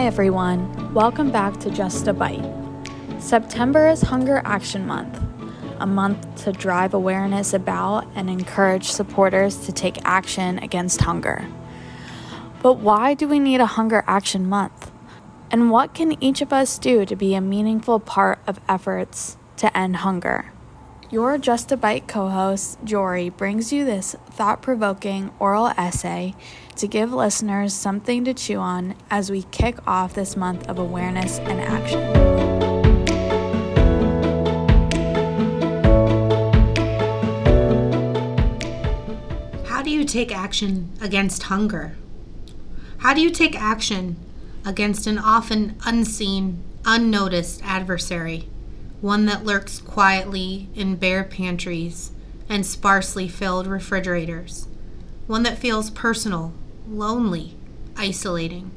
Hi, everyone. Welcome back to Just a Bite. September is Hunger Action Month, a month to drive awareness about and encourage supporters to take action against hunger. But why do we need a Hunger Action Month? And what can each of us do to be a meaningful part of efforts to end hunger? Your Just a Bite co host, Jory, brings you this thought provoking oral essay to give listeners something to chew on as we kick off this month of awareness and action. How do you take action against hunger? How do you take action against an often unseen, unnoticed adversary? one that lurks quietly in bare pantries and sparsely filled refrigerators, one that feels personal, lonely, isolating,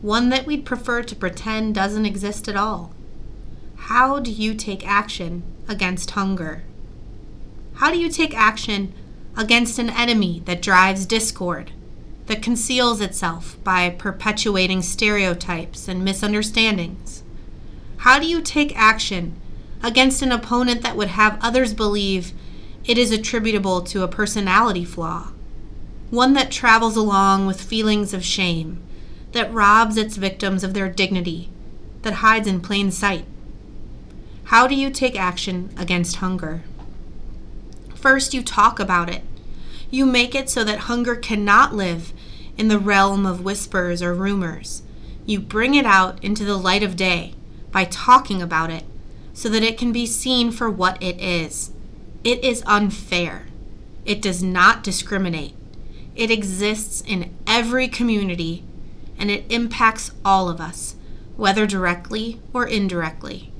one that we'd prefer to pretend doesn't exist at all. How do you take action against hunger? How do you take action against an enemy that drives discord, that conceals itself by perpetuating stereotypes and misunderstandings? How do you take action against an opponent that would have others believe it is attributable to a personality flaw? One that travels along with feelings of shame, that robs its victims of their dignity, that hides in plain sight? How do you take action against hunger? First, you talk about it. You make it so that hunger cannot live in the realm of whispers or rumors. You bring it out into the light of day by talking about it so that it can be seen for what it is. It is unfair. It does not discriminate. It exists in every community and it impacts all of us, whether directly or indirectly.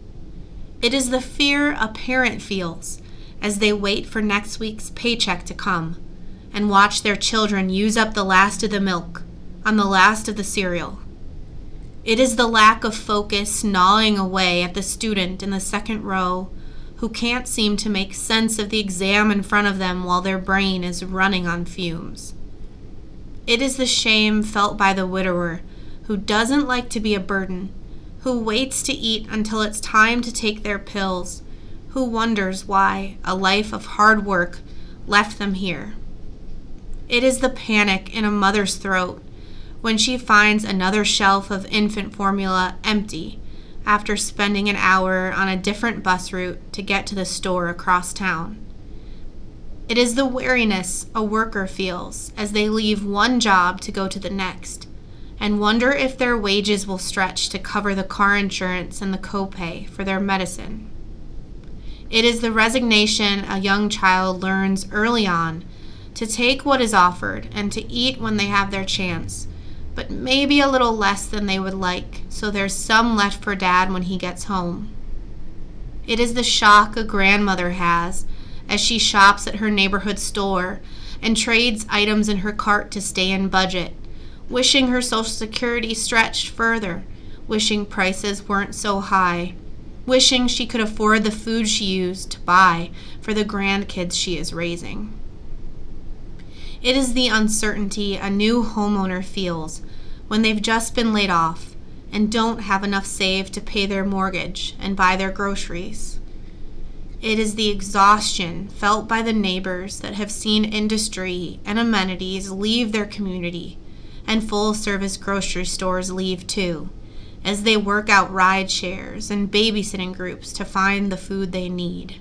It is the fear a parent feels as they wait for next week's paycheck to come and watch their children use up the last of the milk on the last of the cereal it is the lack of focus gnawing away at the student in the second row who can't seem to make sense of the exam in front of them while their brain is running on fumes. It is the shame felt by the widower who doesn't like to be a burden, who waits to eat until it's time to take their pills, who wonders why a life of hard work left them here. It is the panic in a mother's throat when she finds another shelf of infant formula empty after spending an hour on a different bus route to get to the store across town. It is the weariness a worker feels as they leave one job to go to the next and wonder if their wages will stretch to cover the car insurance and the copay for their medicine. It is the resignation a young child learns early on to take what is offered and to eat when they have their chance but maybe a little less than they would like, so there's some left for Dad when he gets home. It is the shock a grandmother has as she shops at her neighborhood store and trades items in her cart to stay in budget, wishing her Social Security stretched further, wishing prices weren't so high, wishing she could afford the food she used to buy for the grandkids she is raising. It is the uncertainty a new homeowner feels when they've just been laid off and don't have enough saved to pay their mortgage and buy their groceries. It is the exhaustion felt by the neighbors that have seen industry and amenities leave their community and full service grocery stores leave too, as they work out ride shares and babysitting groups to find the food they need.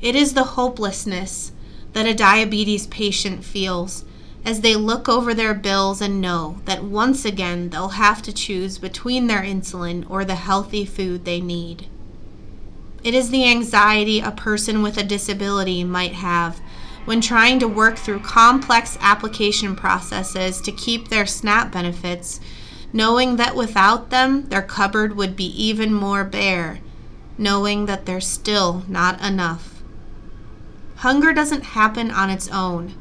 It is the hopelessness that a diabetes patient feels as they look over their bills and know that once again they'll have to choose between their insulin or the healthy food they need. It is the anxiety a person with a disability might have when trying to work through complex application processes to keep their SNAP benefits, knowing that without them their cupboard would be even more bare, knowing that there's still not enough. Hunger doesn't happen on its own.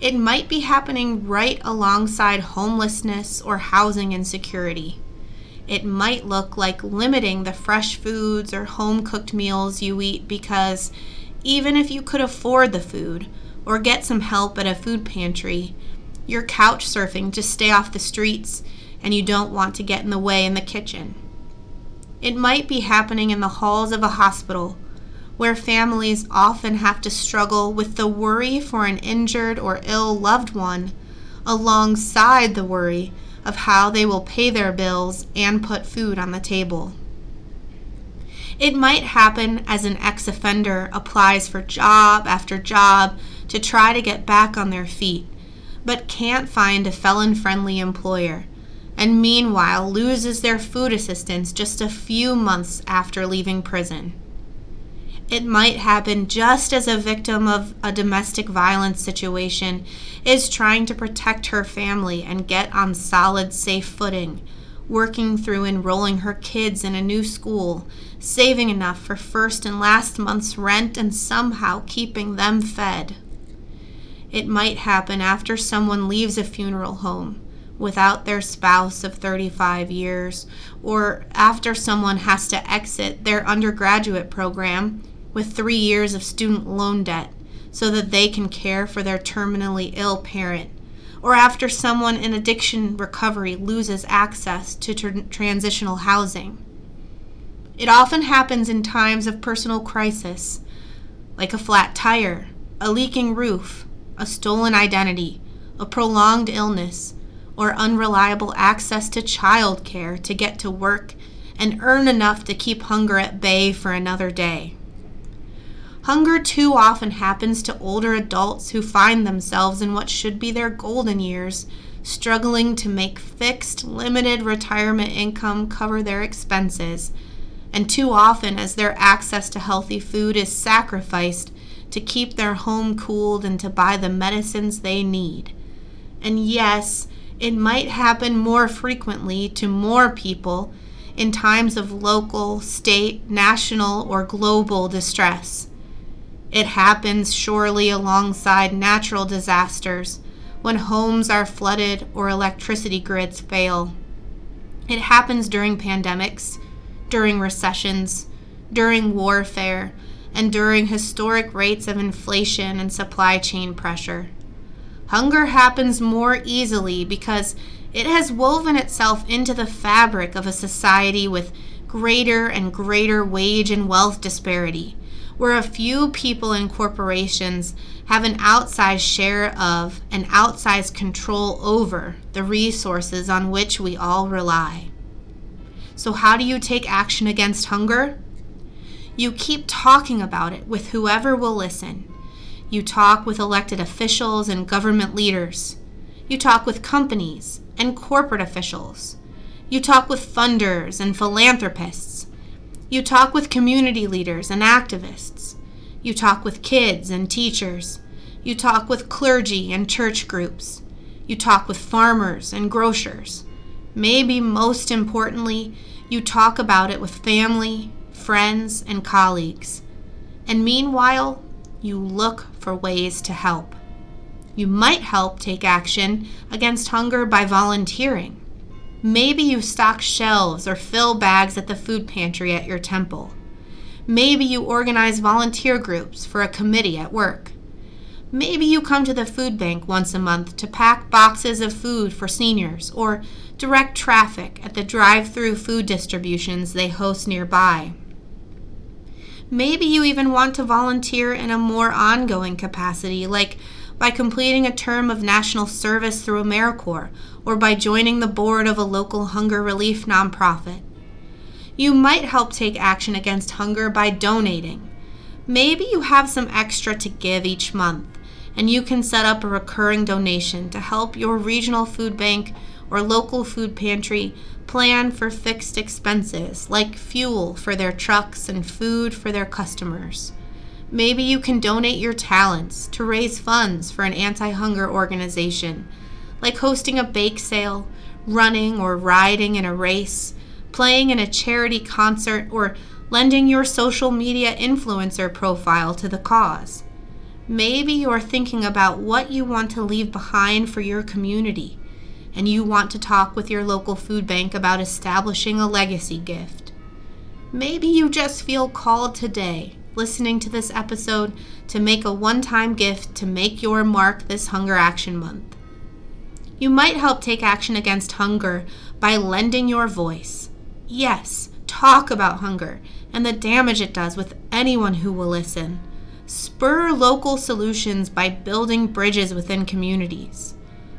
It might be happening right alongside homelessness or housing insecurity. It might look like limiting the fresh foods or home cooked meals you eat because even if you could afford the food or get some help at a food pantry, you're couch surfing to stay off the streets, and you don't want to get in the way in the kitchen. It might be happening in the halls of a hospital where families often have to struggle with the worry for an injured or ill loved one alongside the worry of how they will pay their bills and put food on the table. It might happen as an ex offender applies for job after job to try to get back on their feet, but can't find a felon friendly employer, and meanwhile loses their food assistance just a few months after leaving prison. It might happen just as a victim of a domestic violence situation is trying to protect her family and get on solid, safe footing working through enrolling her kids in a new school, saving enough for first and last month's rent, and somehow keeping them fed. It might happen after someone leaves a funeral home without their spouse of 35 years, or after someone has to exit their undergraduate program with three years of student loan debt so that they can care for their terminally ill parent or after someone in addiction recovery loses access to tr- transitional housing. It often happens in times of personal crisis, like a flat tire, a leaking roof, a stolen identity, a prolonged illness, or unreliable access to child care to get to work and earn enough to keep hunger at bay for another day. Hunger too often happens to older adults who find themselves in what should be their golden years, struggling to make fixed, limited retirement income cover their expenses, and too often as their access to healthy food is sacrificed to keep their home cooled and to buy the medicines they need. And yes, it might happen more frequently to more people in times of local, state, national, or global distress. It happens surely alongside natural disasters when homes are flooded or electricity grids fail. It happens during pandemics, during recessions, during warfare, and during historic rates of inflation and supply chain pressure. Hunger happens more easily because it has woven itself into the fabric of a society with greater and greater wage and wealth disparity where a few people and corporations have an outsized share of and outsized control over the resources on which we all rely. So, how do you take action against hunger? You keep talking about it with whoever will listen. You talk with elected officials and government leaders. You talk with companies and corporate officials. You talk with funders and philanthropists. You talk with community leaders and activists. You talk with kids and teachers. You talk with clergy and church groups. You talk with farmers and grocers. Maybe most importantly, you talk about it with family, friends, and colleagues. And meanwhile, you look for ways to help. You might help take action against hunger by volunteering. Maybe you stock shelves or fill bags at the food pantry at your temple. Maybe you organize volunteer groups for a committee at work. Maybe you come to the food bank once a month to pack boxes of food for seniors or direct traffic at the drive through food distributions they host nearby. Maybe you even want to volunteer in a more ongoing capacity, like by completing a term of national service through AmeriCorps or by joining the board of a local hunger relief nonprofit. You might help take action against hunger by donating. Maybe you have some extra to give each month, and you can set up a recurring donation to help your regional food bank or local food pantry plan for fixed expenses like fuel for their trucks and food for their customers. Maybe you can donate your talents to raise funds for an anti hunger organization, like hosting a bake sale, running or riding in a race, playing in a charity concert, or lending your social media influencer profile to the cause. Maybe you're thinking about what you want to leave behind for your community, and you want to talk with your local food bank about establishing a legacy gift. Maybe you just feel called today listening to this episode to make a one time gift to make your mark this Hunger Action Month. You might help take action against hunger by lending your voice. Yes, talk about hunger and the damage it does with anyone who will listen. Spur local solutions by building bridges within communities.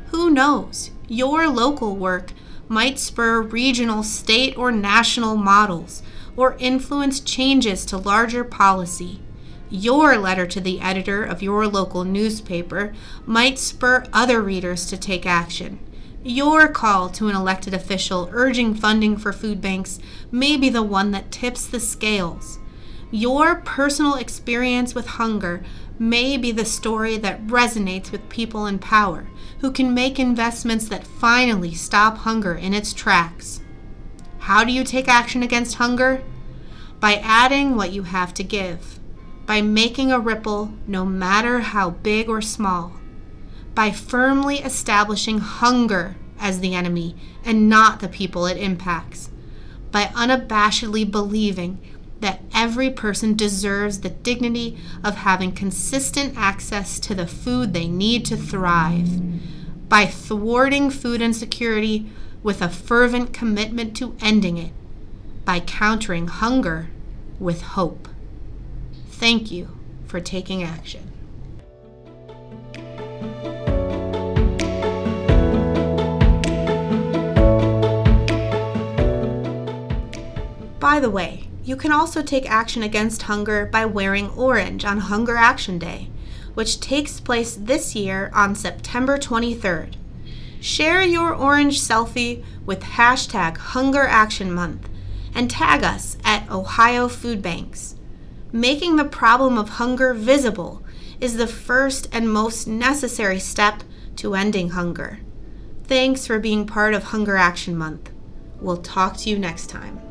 Who knows? Your local work might spur regional, state, or national models or influence changes to larger policy. Your letter to the editor of your local newspaper might spur other readers to take action. Your call to an elected official urging funding for food banks may be the one that tips the scales. Your personal experience with hunger may be the story that resonates with people in power who can make investments that finally stop hunger in its tracks. How do you take action against hunger? By adding what you have to give by making a ripple, no matter how big or small, by firmly establishing hunger as the enemy and not the people it impacts, by unabashedly believing that every person deserves the dignity of having consistent access to the food they need to thrive, by thwarting food insecurity with a fervent commitment to ending it, by countering hunger with hope. Thank you for taking action. By the way, you can also take action against hunger by wearing orange on Hunger Action Day, which takes place this year on September 23rd. Share your orange selfie with hashtag Hunger Action Month and tag us at Ohio Food Banks. Making the problem of hunger visible is the first and most necessary step to ending hunger. Thanks for being part of Hunger Action Month. We'll talk to you next time.